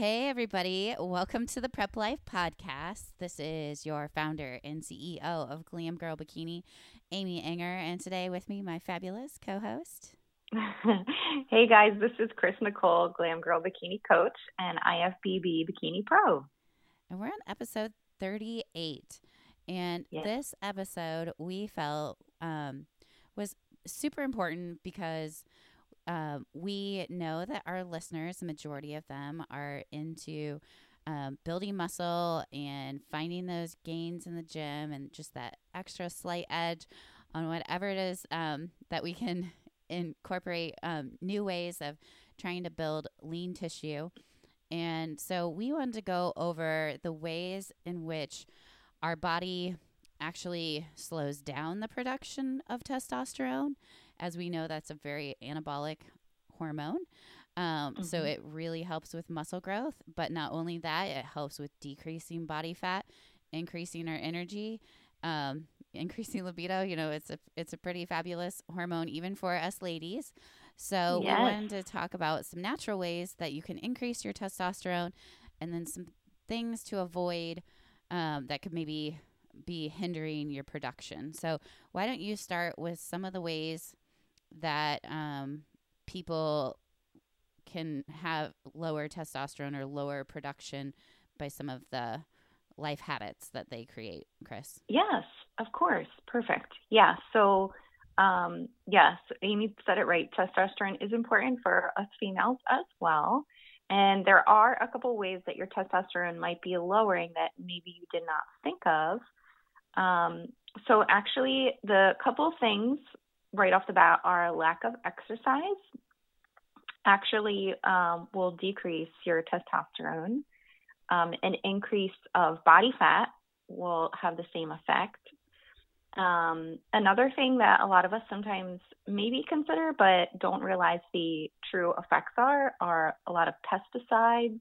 Hey, everybody. Welcome to the Prep Life Podcast. This is your founder and CEO of Glam Girl Bikini, Amy Enger. And today with me, my fabulous co host. hey, guys. This is Chris Nicole, Glam Girl Bikini Coach and IFBB Bikini Pro. And we're on episode 38. And yes. this episode we felt um, was super important because um, we know that our listeners, the majority of them, are into um, building muscle and finding those gains in the gym and just that extra slight edge on whatever it is um, that we can incorporate um, new ways of trying to build lean tissue. And so we wanted to go over the ways in which our body actually slows down the production of testosterone. As we know, that's a very anabolic hormone. Um, mm-hmm. So it really helps with muscle growth. But not only that, it helps with decreasing body fat, increasing our energy, um, increasing libido. You know, it's a it's a pretty fabulous hormone even for us ladies. So yes. we wanted to talk about some natural ways that you can increase your testosterone, and then some things to avoid um, that could maybe be hindering your production. So, why don't you start with some of the ways that um, people can have lower testosterone or lower production by some of the life habits that they create, Chris? Yes, of course. Perfect. Yeah. So, um, yes, Amy said it right. Testosterone is important for us females as well. And there are a couple ways that your testosterone might be lowering that maybe you did not think of. Um, so, actually, the couple things right off the bat are lack of exercise actually um, will decrease your testosterone. Um, an increase of body fat will have the same effect. Um, another thing that a lot of us sometimes maybe consider but don't realize the true effects are are a lot of pesticides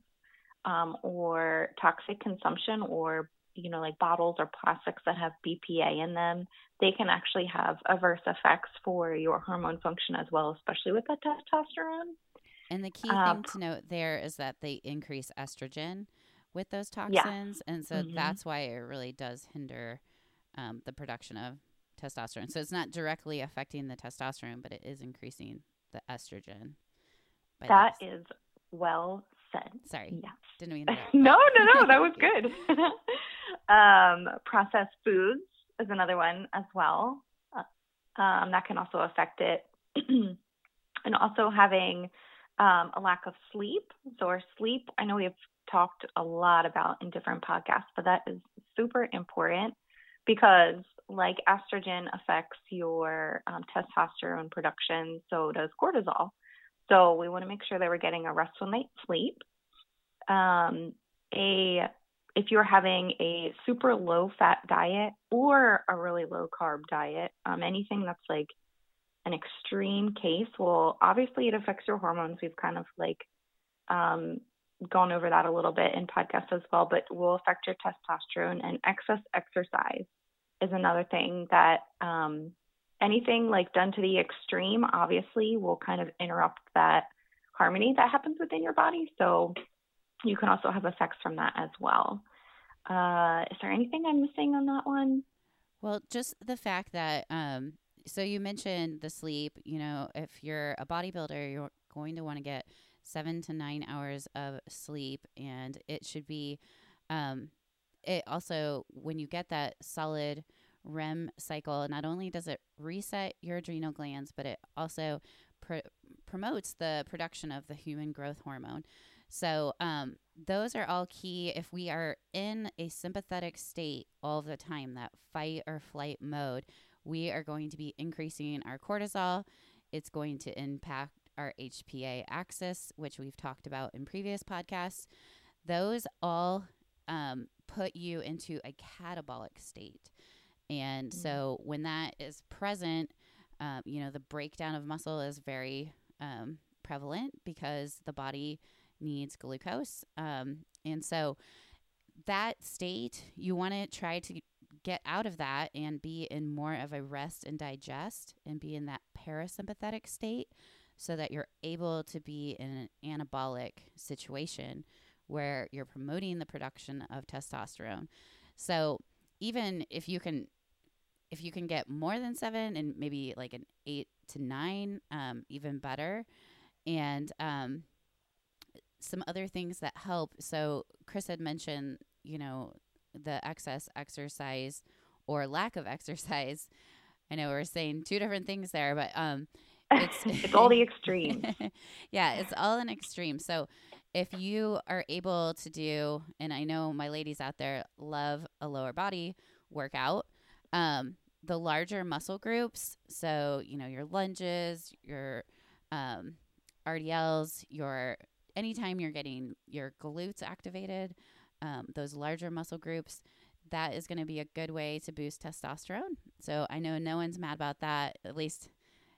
um, or toxic consumption or you know, like bottles or plastics that have BPA in them, they can actually have adverse effects for your hormone function as well, especially with the testosterone. And the key um, thing to note there is that they increase estrogen with those toxins. Yeah. And so mm-hmm. that's why it really does hinder um, the production of testosterone. So it's not directly affecting the testosterone, but it is increasing the estrogen. That is well said. Sorry. Yeah. Didn't mean that. no, no, no. That was good. um, processed foods is another one as well. Uh, um, that can also affect it. and also having um, a lack of sleep. So, our sleep, I know we have talked a lot about in different podcasts, but that is super important because, like estrogen affects your um, testosterone production, so does cortisol. So we want to make sure that we're getting a restful night's sleep. Um, a if you're having a super low fat diet or a really low carb diet, um, anything that's like an extreme case, well, obviously it affects your hormones. We've kind of like um, gone over that a little bit in podcasts as well, but will affect your testosterone and excess exercise is another thing that um, anything like done to the extreme obviously will kind of interrupt that harmony that happens within your body. So you can also have effects from that as well. Uh, is there anything I'm missing on that one? Well, just the fact that, um, so you mentioned the sleep, you know, if you're a bodybuilder, you're going to want to get seven to nine hours of sleep, and it should be, um, it also, when you get that solid REM cycle, not only does it reset your adrenal glands, but it also pr- promotes the production of the human growth hormone. So, um, those are all key. If we are in a sympathetic state all the time, that fight or flight mode, we are going to be increasing our cortisol. It's going to impact our HPA axis, which we've talked about in previous podcasts. Those all um, put you into a catabolic state. And mm-hmm. so when that is present, um, you know, the breakdown of muscle is very um, prevalent because the body needs glucose. Um, and so that state, you want to try to get out of that and be in more of a rest and digest and be in that parasympathetic state so that you're able to be in an anabolic situation where you're promoting the production of testosterone. So even if you can if you can get more than seven and maybe like an eight to nine, um, even better. And um, some other things that help. So Chris had mentioned, you know, the excess exercise or lack of exercise. I know we're saying two different things there, but um, it's it's all the extremes. yeah, it's all an extreme. So if you are able to do, and I know my ladies out there love a lower body workout, um, the larger muscle groups, so you know your lunges, your um, RDLs, your anytime you're getting your glutes activated, um, those larger muscle groups, that is going to be a good way to boost testosterone. So I know no one's mad about that. At least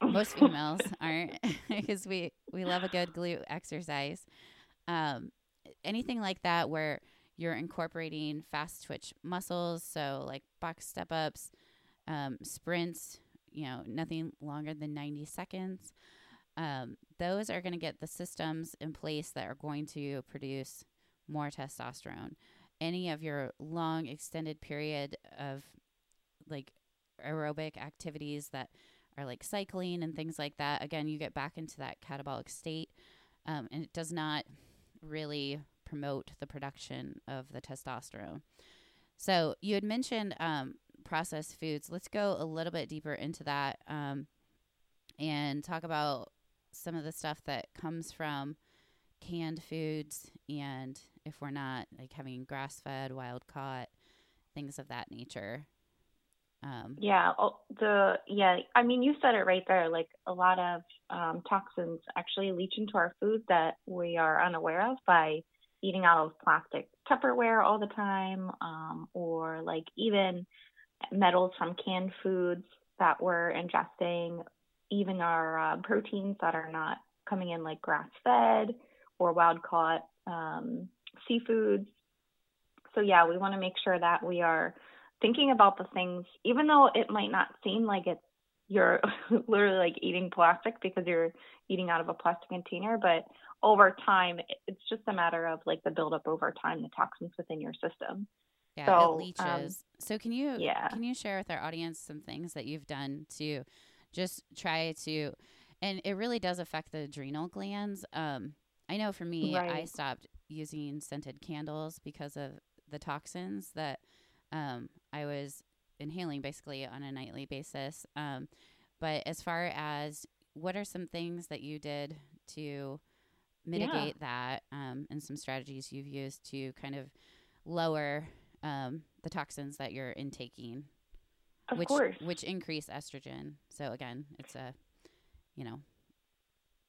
most females aren't, because we we love a good glute exercise um, anything like that where you're incorporating fast twitch muscles, so like box step ups, um, sprints, you know, nothing longer than 90 seconds. Um, those are going to get the systems in place that are going to produce more testosterone. Any of your long extended period of like aerobic activities that are like cycling and things like that, again, you get back into that catabolic state. Um, and it does not really promote the production of the testosterone. So you had mentioned um, processed foods. Let's go a little bit deeper into that um, and talk about some of the stuff that comes from canned foods and if we're not like having grass fed, wild caught, things of that nature. Um, yeah, the yeah, I mean, you said it right there. Like a lot of um, toxins actually leach into our food that we are unaware of by eating out of plastic Tupperware all the time, um, or like even metals from canned foods that we're ingesting, even our uh, proteins that are not coming in like grass fed or wild caught um, seafoods. So yeah, we want to make sure that we are thinking about the things, even though it might not seem like it's you're literally like eating plastic because you're eating out of a plastic container, but over time, it's just a matter of like the buildup over time, the toxins within your system. Yeah, so, it leaches. Um, so can you yeah. can you share with our audience some things that you've done to just try to and it really does affect the adrenal glands. Um, I know for me, right. I stopped using scented candles because of the toxins that um, I was inhaling basically on a nightly basis. Um, but as far as what are some things that you did to mitigate yeah. that um, and some strategies you've used to kind of lower um, the toxins that you're intaking? Of which, course. Which increase estrogen. So again, it's a, you know.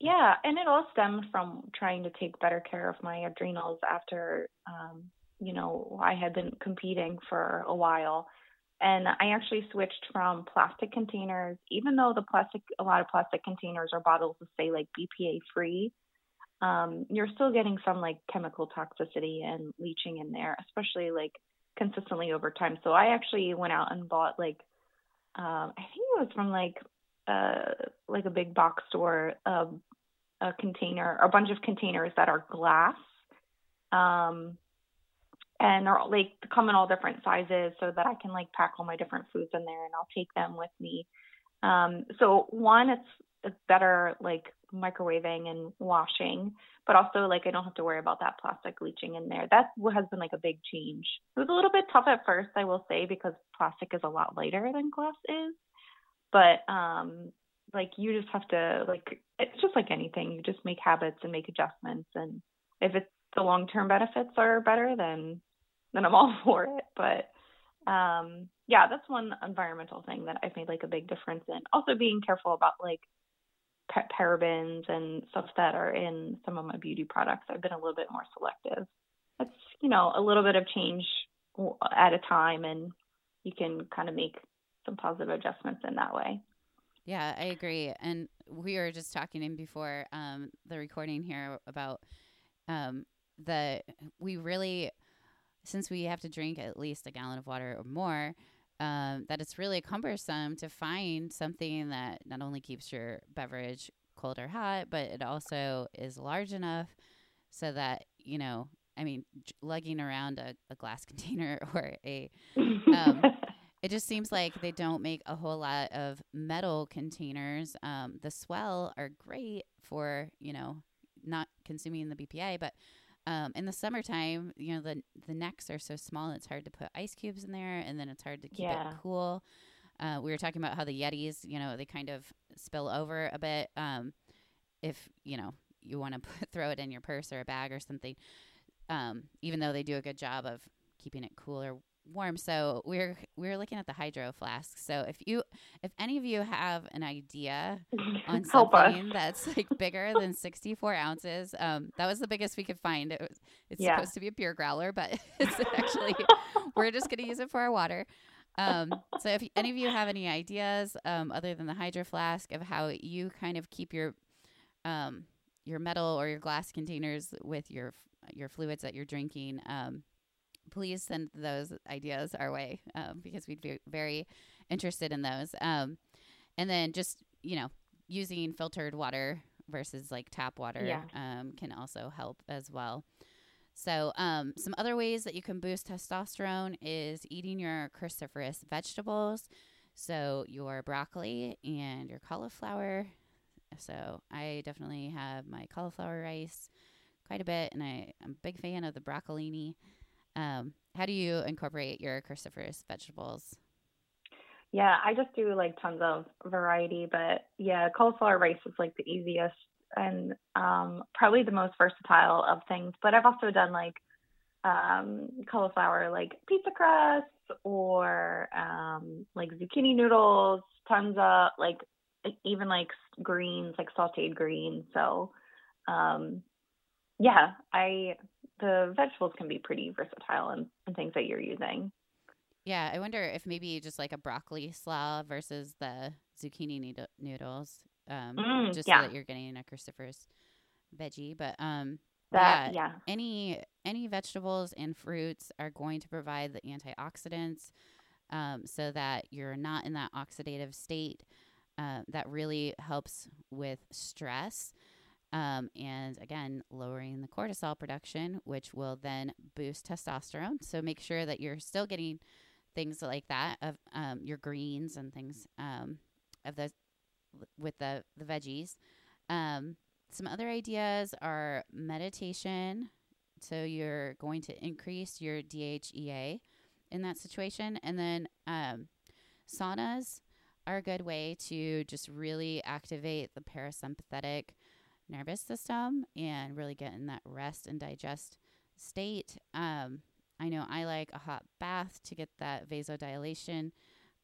Yeah, and it all stemmed from trying to take better care of my adrenals after um, you know, I had been competing for a while. And I actually switched from plastic containers, even though the plastic, a lot of plastic containers or bottles will say like BPA free, um, you're still getting some like chemical toxicity and leaching in there, especially like consistently over time. So I actually went out and bought like, um, I think it was from like, uh, like a big box store, um, a container, a bunch of containers that are glass. Um, and they're like come in all different sizes so that I can like pack all my different foods in there and I'll take them with me. Um, so one, it's it's better like microwaving and washing, but also like I don't have to worry about that plastic leaching in there. That has been like a big change. It was a little bit tough at first, I will say, because plastic is a lot lighter than glass is. But um, like you just have to like it's just like anything. You just make habits and make adjustments, and if it's the long term benefits are better, then then I'm all for it. But um, yeah, that's one environmental thing that I've made like a big difference in. Also being careful about like parabens and stuff that are in some of my beauty products. I've been a little bit more selective. That's you know a little bit of change at a time, and you can kind of make some positive adjustments in that way. Yeah, I agree. And we were just talking in before um, the recording here about um, the we really since we have to drink at least a gallon of water or more, um, that it's really cumbersome to find something that not only keeps your beverage cold or hot, but it also is large enough so that, you know, I mean, lugging around a, a glass container or a, um, it just seems like they don't make a whole lot of metal containers. Um, the S'well are great for, you know, not consuming the BPA, but um, in the summertime, you know, the the necks are so small it's hard to put ice cubes in there, and then it's hard to keep yeah. it cool. Uh, we were talking about how the Yetis, you know, they kind of spill over a bit. Um, if you know you want to throw it in your purse or a bag or something, um, even though they do a good job of keeping it cool or warm. So we're we're looking at the hydro flask. So if you if any of you have an idea on something that's like bigger than 64 ounces, um, that was the biggest we could find. It was it's yeah. supposed to be a beer growler, but it's actually we're just gonna use it for our water. Um, so if any of you have any ideas um, other than the hydro flask of how you kind of keep your um, your metal or your glass containers with your your fluids that you're drinking, um, please send those ideas our way um, because we'd be very interested in those. Um, and then just, you know, using filtered water versus like tap water yeah. um, can also help as well. So, um, some other ways that you can boost testosterone is eating your cruciferous vegetables. So, your broccoli and your cauliflower. So, I definitely have my cauliflower rice quite a bit, and I, I'm a big fan of the broccolini. Um, how do you incorporate your cruciferous vegetables? Yeah, I just do like tons of variety, but yeah, cauliflower rice is like the easiest and um, probably the most versatile of things. But I've also done like um, cauliflower like pizza crust or um, like zucchini noodles, tons of like even like greens, like sauteed greens. So um, yeah, I the vegetables can be pretty versatile and, and things that you're using. Yeah, I wonder if maybe just like a broccoli slaw versus the zucchini noodles, um, mm, just yeah. so that you're getting a cruciferous veggie. But um, that, yeah, yeah, any any vegetables and fruits are going to provide the antioxidants, um, so that you're not in that oxidative state. Uh, that really helps with stress. Um, and again, lowering the cortisol production, which will then boost testosterone. So make sure that you're still getting things like that of um, your greens and things um, of the with the the veggies. Um, some other ideas are meditation. So you're going to increase your DHEA in that situation, and then um, saunas are a good way to just really activate the parasympathetic nervous system and really get in that rest and digest state. Um, I know I like a hot bath to get that vasodilation.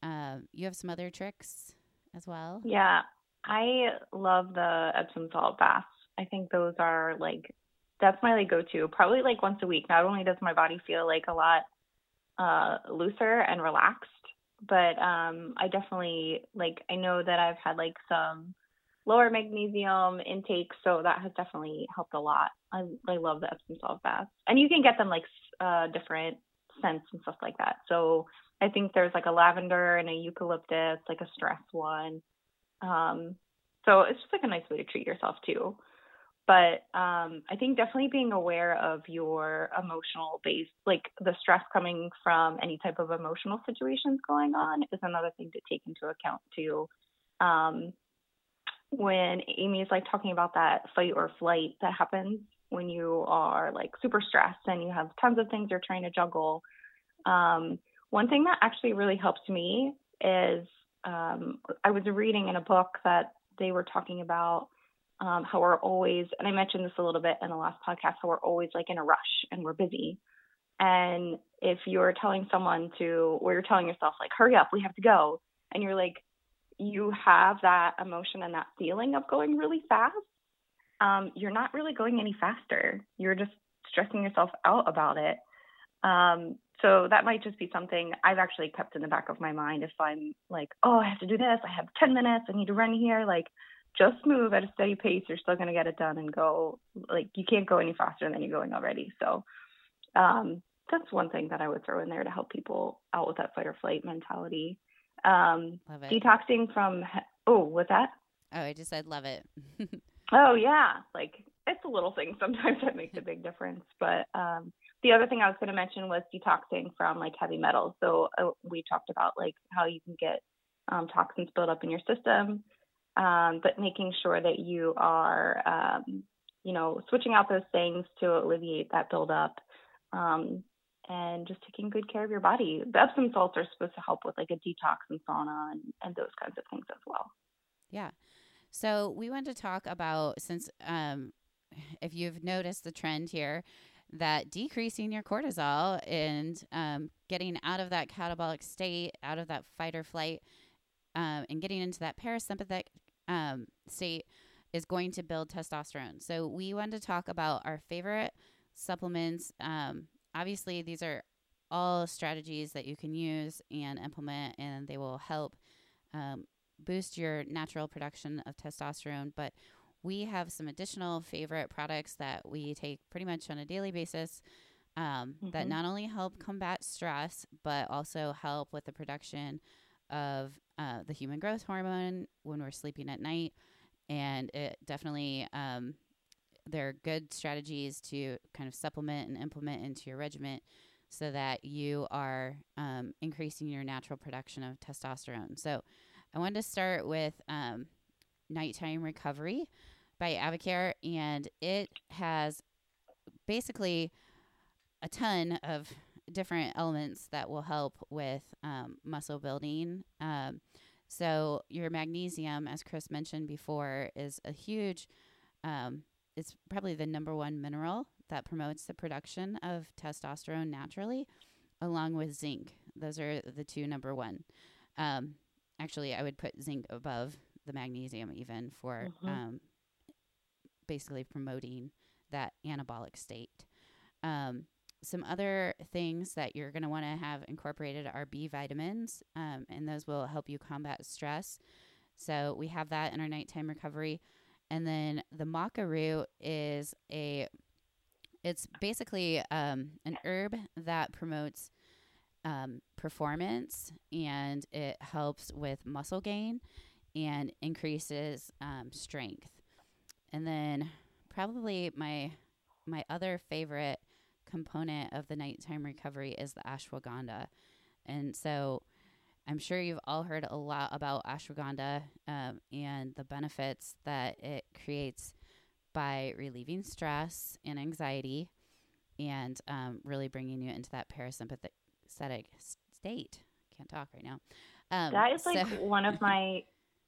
Um, you have some other tricks as well? Yeah, I love the Epsom salt baths. I think those are like that's my like go to. Probably like once a week. Not only does my body feel like a lot uh, looser and relaxed, but um, I definitely like I know that I've had like some lower magnesium intake, so that has definitely helped a lot. I, I love the Epsom salt baths, and you can get them like uh, different scents and stuff like that. So I think there's like a lavender and a eucalyptus, like a stress one. Um, so it's just like a nice way to treat yourself too. But um, I think definitely being aware of your emotional base, like the stress coming from any type of emotional situations going on, is another thing to take into account too. Um, when Amy is like talking about that fight or flight that happens when you are like super stressed and you have tons of things you're trying to juggle. Um, one thing that actually really helps me is um, I was reading in a book that they were talking about um, how we're always, and I mentioned this a little bit in the last podcast, how we're always like in a rush and we're busy. And if you're telling someone to, or you're telling yourself, like, hurry up, we have to go, and you're like, you have that emotion and that feeling of going really fast, um, you're not really going any faster. You're just stressing yourself out about it. Um, so that might just be something I've actually kept in the back of my mind if I'm like, oh, I have to do this. I have 10 minutes. I need to run here. Like, just move at a steady pace. You're still going to get it done and go. Like, you can't go any faster than you're going already. So, um, that's one thing that I would throw in there to help people out with that fight or flight mentality. Um, love it. Detoxing from oh, what's that? Oh, I just said love it. oh yeah, like it's a little thing sometimes that makes a big difference. But um, the other thing I was going to mention was detoxing from like heavy metals. So uh, we talked about like how you can get um, toxins built up in your system, um, but making sure that you are, um, you know, switching out those things to alleviate that buildup. Um, and just taking good care of your body. The Epsom salts are supposed to help with like a detox and sauna and, and those kinds of things as well. Yeah. So we want to talk about since um, if you've noticed the trend here, that decreasing your cortisol and um, getting out of that catabolic state, out of that fight or flight, um, and getting into that parasympathetic um, state is going to build testosterone. So we wanted to talk about our favorite supplements. Um, obviously, these are all strategies that you can use and implement, and they will help um, boost your natural production of testosterone. But we have some additional favorite products that we take pretty much on a daily basis um, mm-hmm. that not only help combat stress, but also help with the production of uh, the human growth hormone when we're sleeping at night. And it definitely, um, they're good strategies to kind of supplement and implement into your regimen so that you are um, increasing your natural production of testosterone. So, I wanted to start with um, Nighttime Recovery by AdvoCare, and it has basically a ton of different elements that will help with um, muscle building. Um, so your magnesium, as Chris mentioned before, is a huge. It's probably the number one mineral that promotes the production of testosterone naturally, along with zinc. Those are the two number one. Um, actually, I would put zinc above the magnesium even for mm-hmm. um, basically promoting that anabolic state. Um, some other things that you're going to want to have incorporated are B vitamins, um, and those will help you combat stress. So we have that in our nighttime recovery. And then the maca root is a, it's basically um, an herb that promotes um, performance and it helps with muscle gain and increases um, strength. And then probably my my other favorite component of the nighttime recovery is the ashwagandha. And so I'm sure you've all heard a lot about ashwagandha um, and the benefits that it creates by relieving stress and anxiety and um, really bringing you into that parasympathetic state. Can't talk right now. Um, that is like so one of my,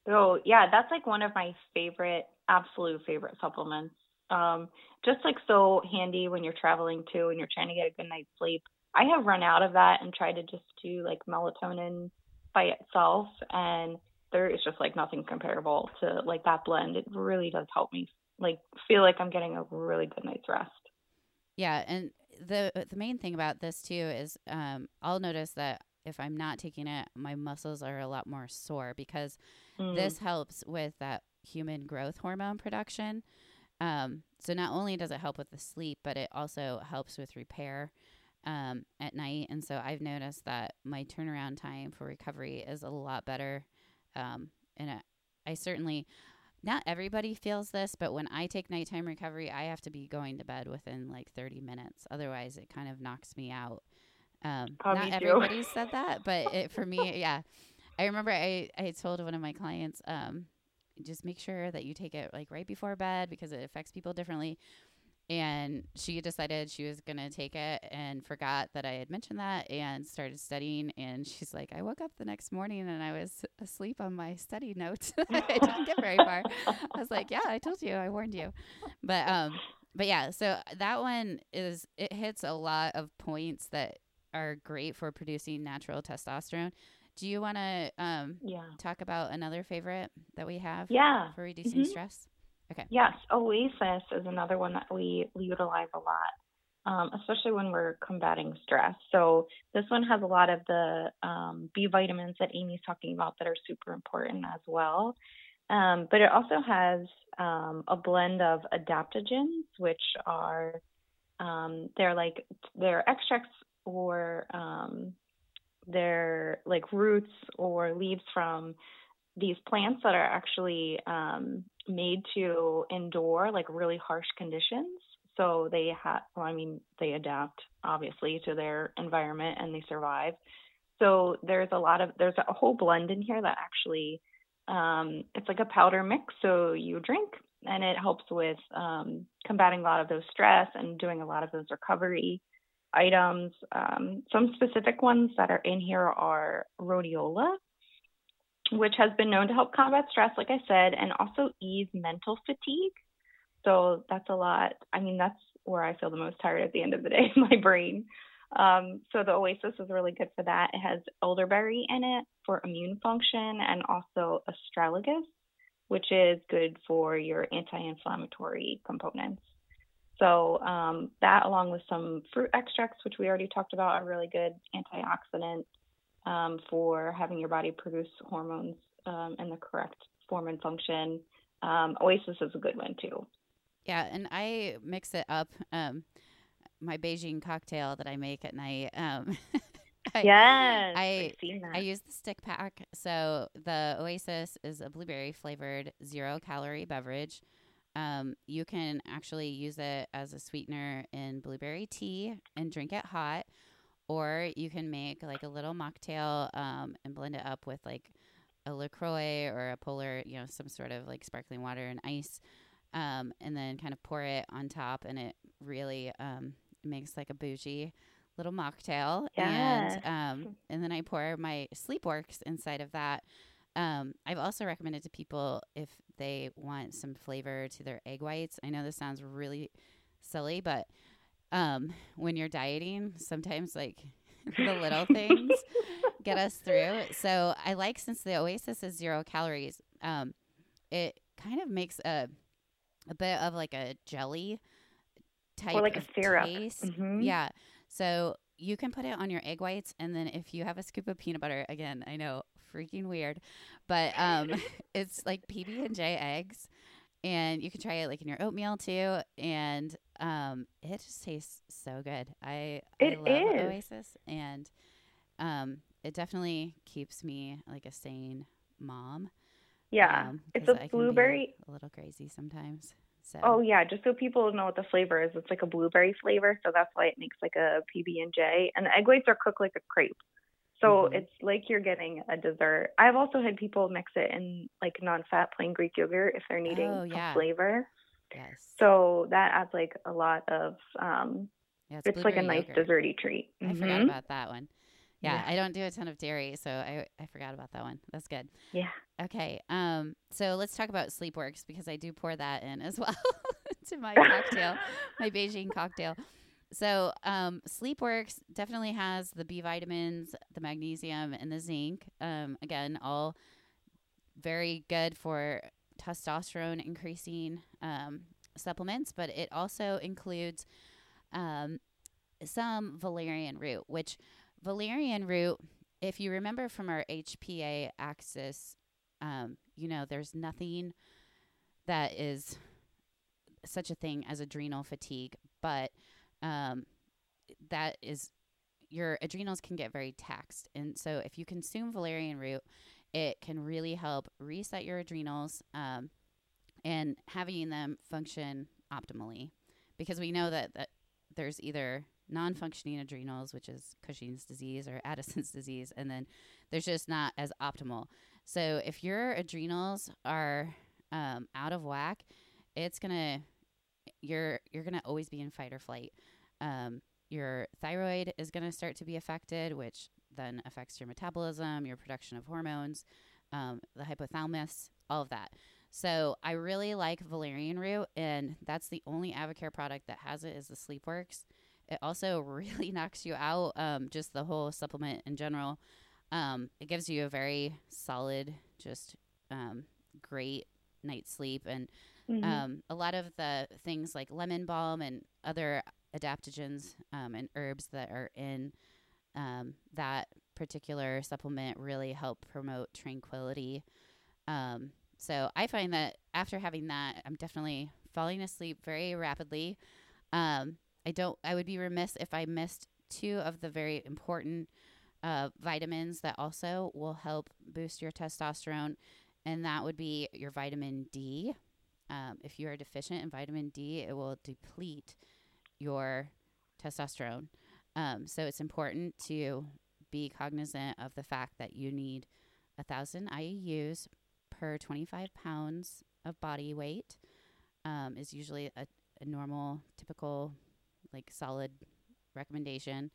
oh, yeah, that's like one of my favorite, absolute favorite supplements um, just like so handy when you're traveling too and you're trying to get a good night's sleep. I have run out of that and tried to just do like melatonin by itself and there is just like nothing comparable to like that blend. It really does help me like feel like I'm getting a really good night's rest. Yeah, and the the main thing about this too is um, I'll notice that if I'm not taking it, my muscles are a lot more sore because mm. this helps with that human growth hormone production. Um, so not only does it help with the sleep, but it also helps with repair um, at night. And so I've noticed that my turnaround time for recovery is a lot better. Um, and I, I certainly, not everybody feels this, but when I take nighttime recovery, I have to be going to bed within like 30 minutes. Otherwise, it kind of knocks me out. Um, oh, not everybody said that, but it, for me, yeah. I remember I, I told one of my clients, um, just make sure that you take it like right before bed because it affects people differently. And she decided she was going to take it and forgot that I had mentioned that and started studying. And she's like, I woke up the next morning and I was asleep on my study notes. I didn't get very far. I was like, Yeah, I told you, I warned you. But, um, but yeah, so that one is, it hits a lot of points that are great for producing natural testosterone. Do you want to um, yeah. talk about another favorite that we have yeah. for reducing mm-hmm. stress? Okay. Yes, Oasis is another one that we utilize a lot, um, especially when we're combating stress. So this one has a lot of the um, B vitamins that Amy's talking about that are super important as well. Um, but it also has um, a blend of adaptogens, which are um, they're like they're extracts or um, their like roots or leaves from these plants that are actually um, made to endure like really harsh conditions. So they have, well, I mean, they adapt obviously to their environment and they survive. So there's a lot of there's a whole blend in here that actually um, it's like a powder mix. So you drink and it helps with um, combating a lot of those stress and doing a lot of those recovery items. Um, some specific ones that are in here are rhodiola, which has been known to help combat stress, like I said, and also ease mental fatigue. So that's a lot. I mean, that's where I feel the most tired at the end of the day, my brain. Um, so the Oasis is really good for that. It has elderberry in it for immune function and also astragalus, which is good for your anti-inflammatory components. So um, that, along with some fruit extracts, which we already talked about, are really good antioxidant um, for having your body produce hormones um, in the correct form and function. Um, Oasis is a good one too. Yeah, and I mix it up. Um, my Beijing cocktail that I make at night. Um, I, yes, I I use the stick pack. So the Oasis is a blueberry flavored zero calorie beverage. Um, you can actually use it as a sweetener in blueberry tea and drink it hot, or you can make like a little mocktail um, and blend it up with like a LaCroix or a Polar, you know, some sort of like sparkling water and ice, um, and then kind of pour it on top, and it really um, makes like a bougie little mocktail. Yes. And um, and then I pour my Sleepworks inside of that. Um, I've also recommended to people if they want some flavor to their egg whites. I know this sounds really silly, but um, when you're dieting, sometimes like the little things get us through. So I like since the Oasis is zero calories, um, it kind of makes a a bit of like a jelly type or like a syrup. taste. Mm-hmm. Yeah. So you can put it on your egg whites, and then if you have a scoop of peanut butter, again, I know freaking weird, but um, it's like PB and J eggs, and you can try it like in your oatmeal too, and um, it just tastes so good. I it I love is. Oasis, and um, it definitely keeps me like a sane mom. Yeah, um, it's a I blueberry. a little crazy sometimes. So Oh yeah, just so people know what the flavor is, it's like a blueberry flavor, so that's why it makes like a PB and J. And the egg whites are cooked like a crepe, so Mhm. it's like you're getting a dessert. I've also had people mix it in like non-fat plain Greek yogurt if they're needing Oh, yeah. flavor. yes, So that adds like a lot of. um yeah, It's like a nice yogurt. desserty treat. I forgot Mhm. about that one. Yeah, Yeah. I don't do a ton of dairy, so I I forgot about that one. That's good. Yeah. Okay. Um. So let's talk about Sleepworks because I do pour that in as well to my cocktail, my Beijing cocktail. So um, Sleepworks definitely has the B vitamins, the magnesium, and the zinc. Um, again, all very good for testosterone increasing um, supplements, but it also includes um, some valerian root, which valerian root, if you remember from our HPA axis, um, you know, there's nothing that is such a thing as adrenal fatigue, but um, that is your adrenals can get very taxed. And so if you consume valerian root, it can really help reset your adrenals um, and having them function optimally. Because we know that, that there's either non functioning adrenals, which is Cushing's disease or Addison's disease, and then there's just not as optimal. So if your adrenals are um, out of whack, it's gonna you're you're gonna always be in fight or flight. Um, your thyroid is gonna start to be affected, which then affects your metabolism, your production of hormones, um, the hypothalamus, all of that. So I really like valerian root, and that's the only AdvoCare product that has it is the Sleepworks. It also really knocks you out, um, just the whole supplement in general. Um, it gives you a very solid, just um, great night's sleep, and Mhm. um, a lot of the things like lemon balm and other adaptogens um, and herbs that are in um, that particular supplement really help promote tranquility. Um, so I find that after having that, I'm definitely falling asleep very rapidly. Um, I don't. I would be remiss if I missed two of the very important uh, vitamins that also will help boost your testosterone, and that would be your vitamin D. Um, if you are deficient in vitamin D, it will deplete your testosterone. Um, so it's important to be cognizant of the fact that you need a thousand IU's per 25 pounds of body weight. Um, is usually a, a normal, typical, like solid recommendation.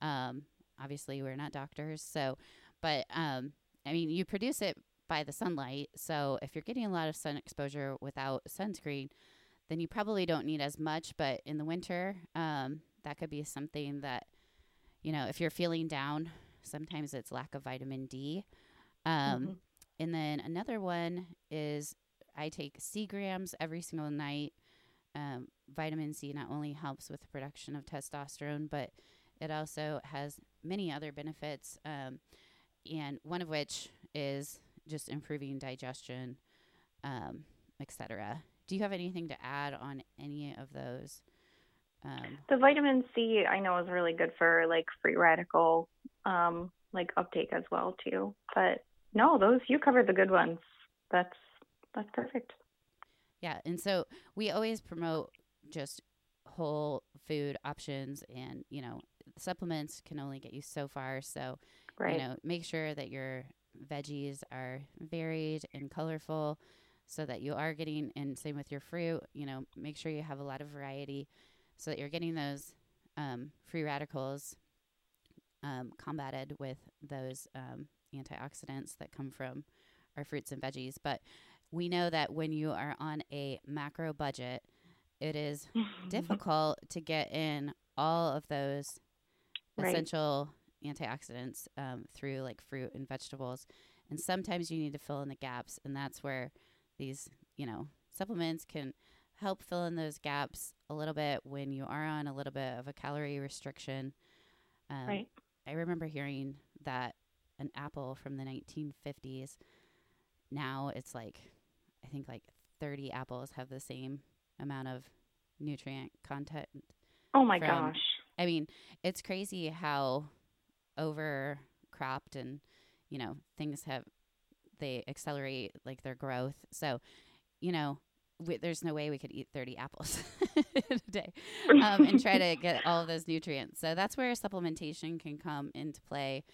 Um, obviously, we're not doctors, so, but um, I mean, you produce it by the sunlight. So if you're getting a lot of sun exposure without sunscreen, then you probably don't need as much. But in the winter, um, that could be something that, you know, if you're feeling down, sometimes it's lack of vitamin D. Um, mm-hmm. And then another one is I take C C-Grams every single night. Um, vitamin C not only helps with the production of testosterone, but it also has many other benefits. Um, and one of which is just improving digestion, um, etc. Do you have anything to add on any of those? Um, the vitamin C I know is really good for like free radical um, like uptake as well too. But no, those you covered the good ones. That's that's perfect. Yeah, and so we always promote just whole food options and, you know, supplements can only get you so far. So, right. you know, make sure that your veggies are varied and colorful so that you are getting and same with your fruit, you know, make sure you have a lot of variety so that you're getting those um, free radicals um, combated with those um, antioxidants that come from our fruits and veggies. But we know that when you are on a macro budget, it is difficult to get in all of those right. essential antioxidants um, through like fruit and vegetables. And sometimes you need to fill in the gaps. And that's where these, you know, supplements can help fill in those gaps a little bit when you are on a little bit of a calorie restriction. Um, right. I remember hearing that an apple from the 1950s, now it's like, I think like 30 apples have the same amount of nutrient content. Oh my from, gosh. I mean, it's crazy how overcropped and, you know, things have, they accelerate like their growth. So, you know, we, there's no way we could eat 30 apples a day um, and try to get all of those nutrients. So that's where supplementation can come into play,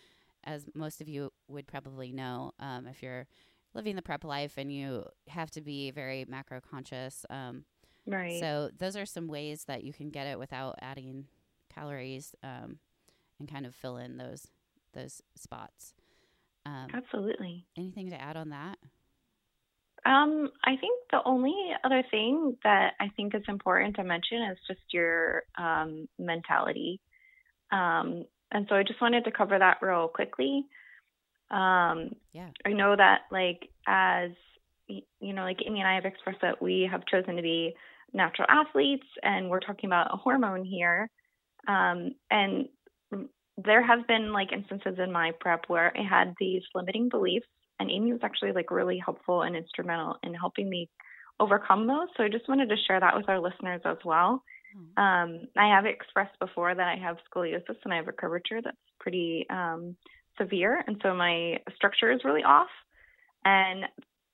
as most of you would probably know um, if you're living the prep life and you have to be very macro conscious. Um, right. So those are some ways that you can get it without adding calories um, and kind of fill in those those spots. Um, Absolutely. Anything to add on that? Um, I think the only other thing that I think is important to mention is just your um, mentality. Um, and so I just wanted to cover that real quickly. Um, yeah. I know that, like, as you know, like Amy and I have expressed that we have chosen to be natural athletes, and we're talking about a hormone here. Um, and there have been like instances in my prep where I had these limiting beliefs and Amy was actually like really helpful and instrumental in helping me overcome those. So I just wanted to share that with our listeners as well. Mm-hmm. Um, I have expressed before that I have scoliosis and I have a curvature that's pretty um, severe, and so my structure is really off. And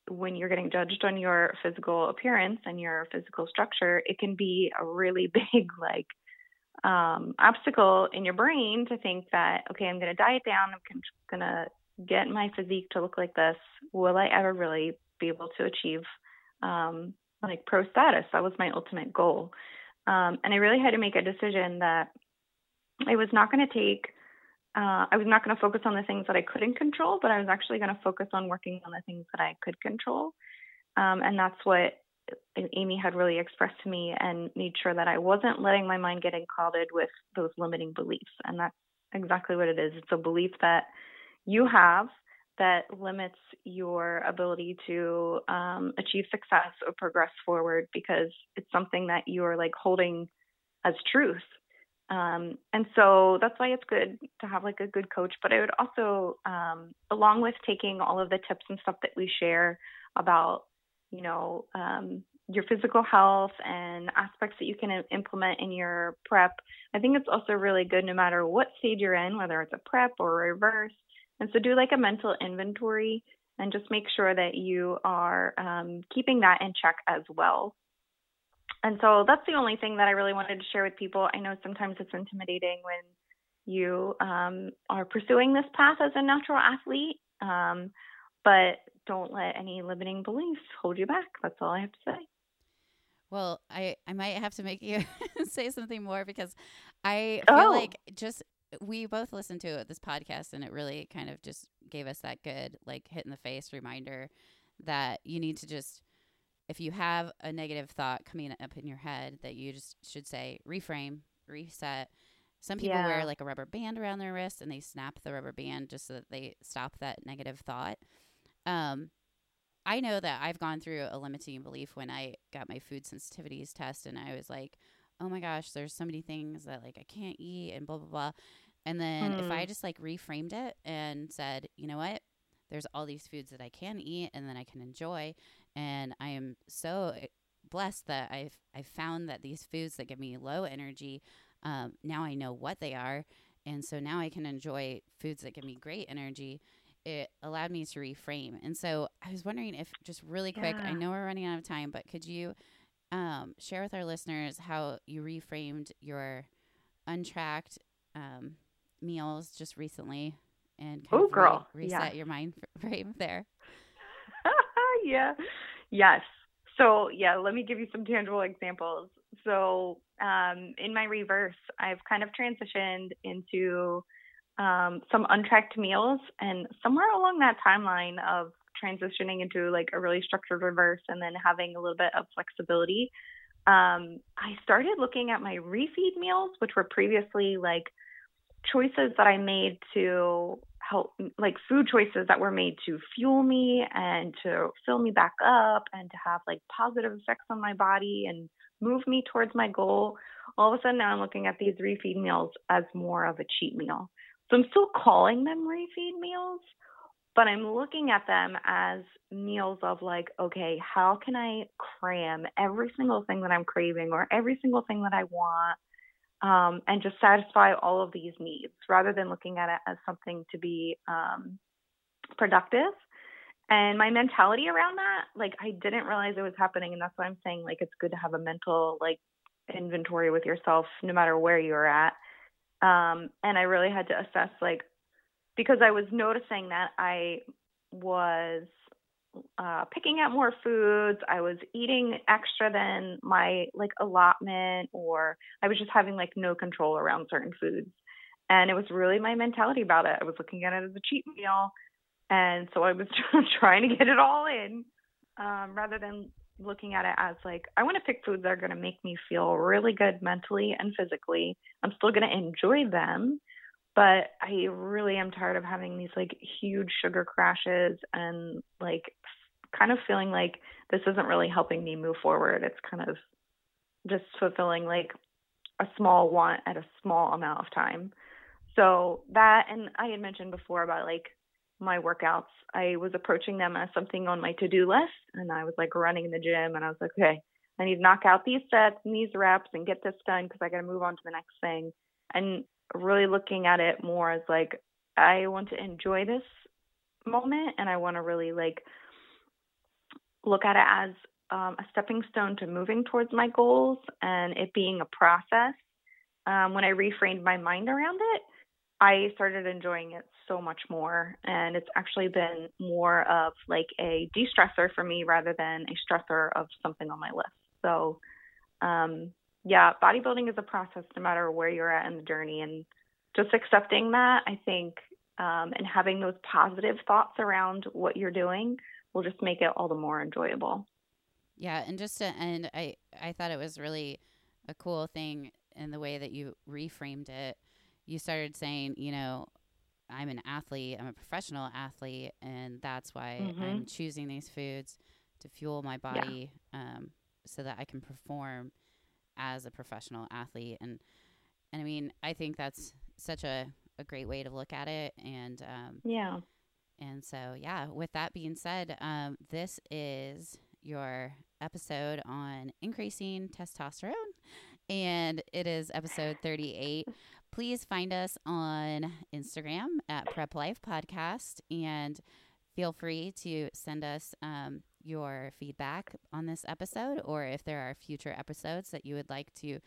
when you're getting judged on your physical appearance and your physical structure, it can be a really big like um, obstacle in your brain to think that okay, I'm going to diet down, I'm going to get my physique to look like this, will I ever really be able to achieve um, like pro status? That was my ultimate goal. Um, and I really had to make a decision that I was not going to take, uh, I was not going to focus on the things that I couldn't control, but I was actually going to focus on working on the things that I could control. Um, and that's what Amy had really expressed to me and made sure that I wasn't letting my mind get clouded with those limiting beliefs. And that's exactly what it is. It's a belief that you have that limits your ability to um, achieve success or progress forward because it's something that you are like holding as truth. Um, and so that's why it's good to have like a good coach. But I would also, um, along with taking all of the tips and stuff that we share about, you know, um, your physical health and aspects that you can implement in your prep. I think it's also really good no matter what stage you're in, whether it's a prep or a reverse. And so do like a mental inventory and just make sure that you are um, keeping that in check as well. And so that's the only thing that I really wanted to share with people. I know sometimes it's intimidating when you um, are pursuing this path as a natural athlete, um, but don't let any limiting beliefs hold you back. That's all I have to say. Well, I, I might have to make you say something more because I feel oh. like just we both listened to this podcast and it really kind of just gave us that good like hit in the face reminder that you need to just if you have a negative thought coming up in your head that you just should say reframe reset some people yeah. wear like a rubber band around their wrist and they snap the rubber band just so that they stop that negative thought um i know that i've gone through a limiting belief when i got my food sensitivities test and i was like oh my gosh, there's so many things that like I can't eat and blah blah blah. And then mm. if I mm. just like reframed it and said, you know what, there's all these foods that I can eat and then I can enjoy, and I am so eh, blessed that I've I've found that these foods that give me low energy, um, now I know what they are, and so now I can enjoy foods that give me great energy. It allowed me to reframe, and so I was wondering if just really quick. Yeah. I know we're running out of time, but could you um, share with our listeners how you reframed your untracked um, meals just recently and kind oh, of girl. Re- reset your mind frame there. yeah. Yes. So, yeah, let me give you some tangible examples. So, um, in my reverse, I've kind of transitioned into um, some untracked meals, and somewhere along that timeline of transitioning into like a really structured reverse and then having a little bit of flexibility, um, I started looking at my refeed meals, which were previously like choices that I made to help, like food choices that were made to fuel me and to fill me back up and to have like positive effects on my body and move me towards my goal. All of a sudden, now I'm looking at these refeed meals as more of a cheat meal. So I'm still calling them refeed meals, but I'm looking at them as meals of like, okay, how can I cram every single thing that I'm craving or every single thing that I want um, and just satisfy all of these needs rather than looking at it as something to be um, productive. And my mentality around that, like, I didn't realize it was happening. And that's why I'm saying, like, it's good to have a mental, like, inventory with yourself no matter where you're at. Um, and I really had to assess, like, because I was noticing that I was uh, picking out more foods. I was eating extra than my like allotment, or I was just having like no control around certain foods. And it was really my mentality about it. I was looking at it as a cheat meal, and so I was trying to get it all in, um, rather than looking at it as like I want to pick foods that are going to make me feel really good mentally and physically. I'm still going to enjoy them, but I really am tired of having these like huge sugar crashes and like kind of feeling like this isn't really helping me move forward. It's kind of just fulfilling like a small want at a small amount of time. So that and I had mentioned before about like my workouts. I was approaching them as something on my to-do list and I was like running in the gym and I was like, okay, I need to knock out these sets and these reps and get this done because I got to move on to the next thing. And really looking at it more as like I want to enjoy this moment and I want to really like look at it as um, a stepping stone to moving towards my goals and it being a process. Um, when I reframed my mind around it, I started enjoying it so much more. And it's actually been more of like a de stressor for me rather than a stressor of something on my list. So, um, yeah, bodybuilding is a process no matter where you're at in the journey. And just accepting that, I think, um, and having those positive thoughts around what you're doing will just make it all the more enjoyable. Yeah, and just to end, I I thought it was really a cool thing in the way that you reframed it. You started saying, you know, I'm an athlete, I'm a professional athlete, and that's why mm-hmm. I'm choosing these foods to fuel my body yeah. um, so that I can perform as a professional athlete and and I mean I think that's such a, a great way to look at it and um, yeah and so yeah with that being said um, this is your episode on increasing testosterone, and it is episode 38. Please find us on Instagram at Prep Life Podcast and feel free to send us um, your feedback on this episode or if there are future episodes that you would like to,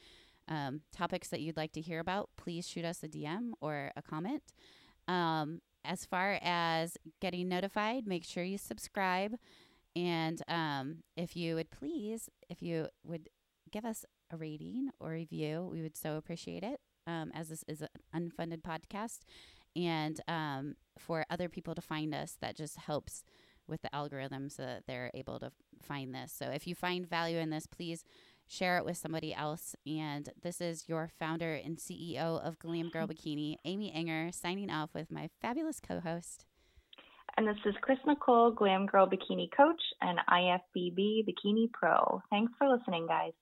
um, topics that you'd like to hear about, please shoot us a DM or a comment. Um, as far as getting notified, make sure you subscribe. And um, if you would please, if you would give us a rating or review, we would so appreciate it. Um, as this is an unfunded podcast, and um, for other people to find us, that just helps with the algorithm so that they're able to find this. So if you find value in this, please share it with somebody else. And this is your founder and CEO of Glam Girl Bikini, Amy Enger, signing off with my fabulous co host. And this is Chris Nicole, Glam Girl Bikini Coach and IFBB Bikini Pro. Thanks for listening, guys.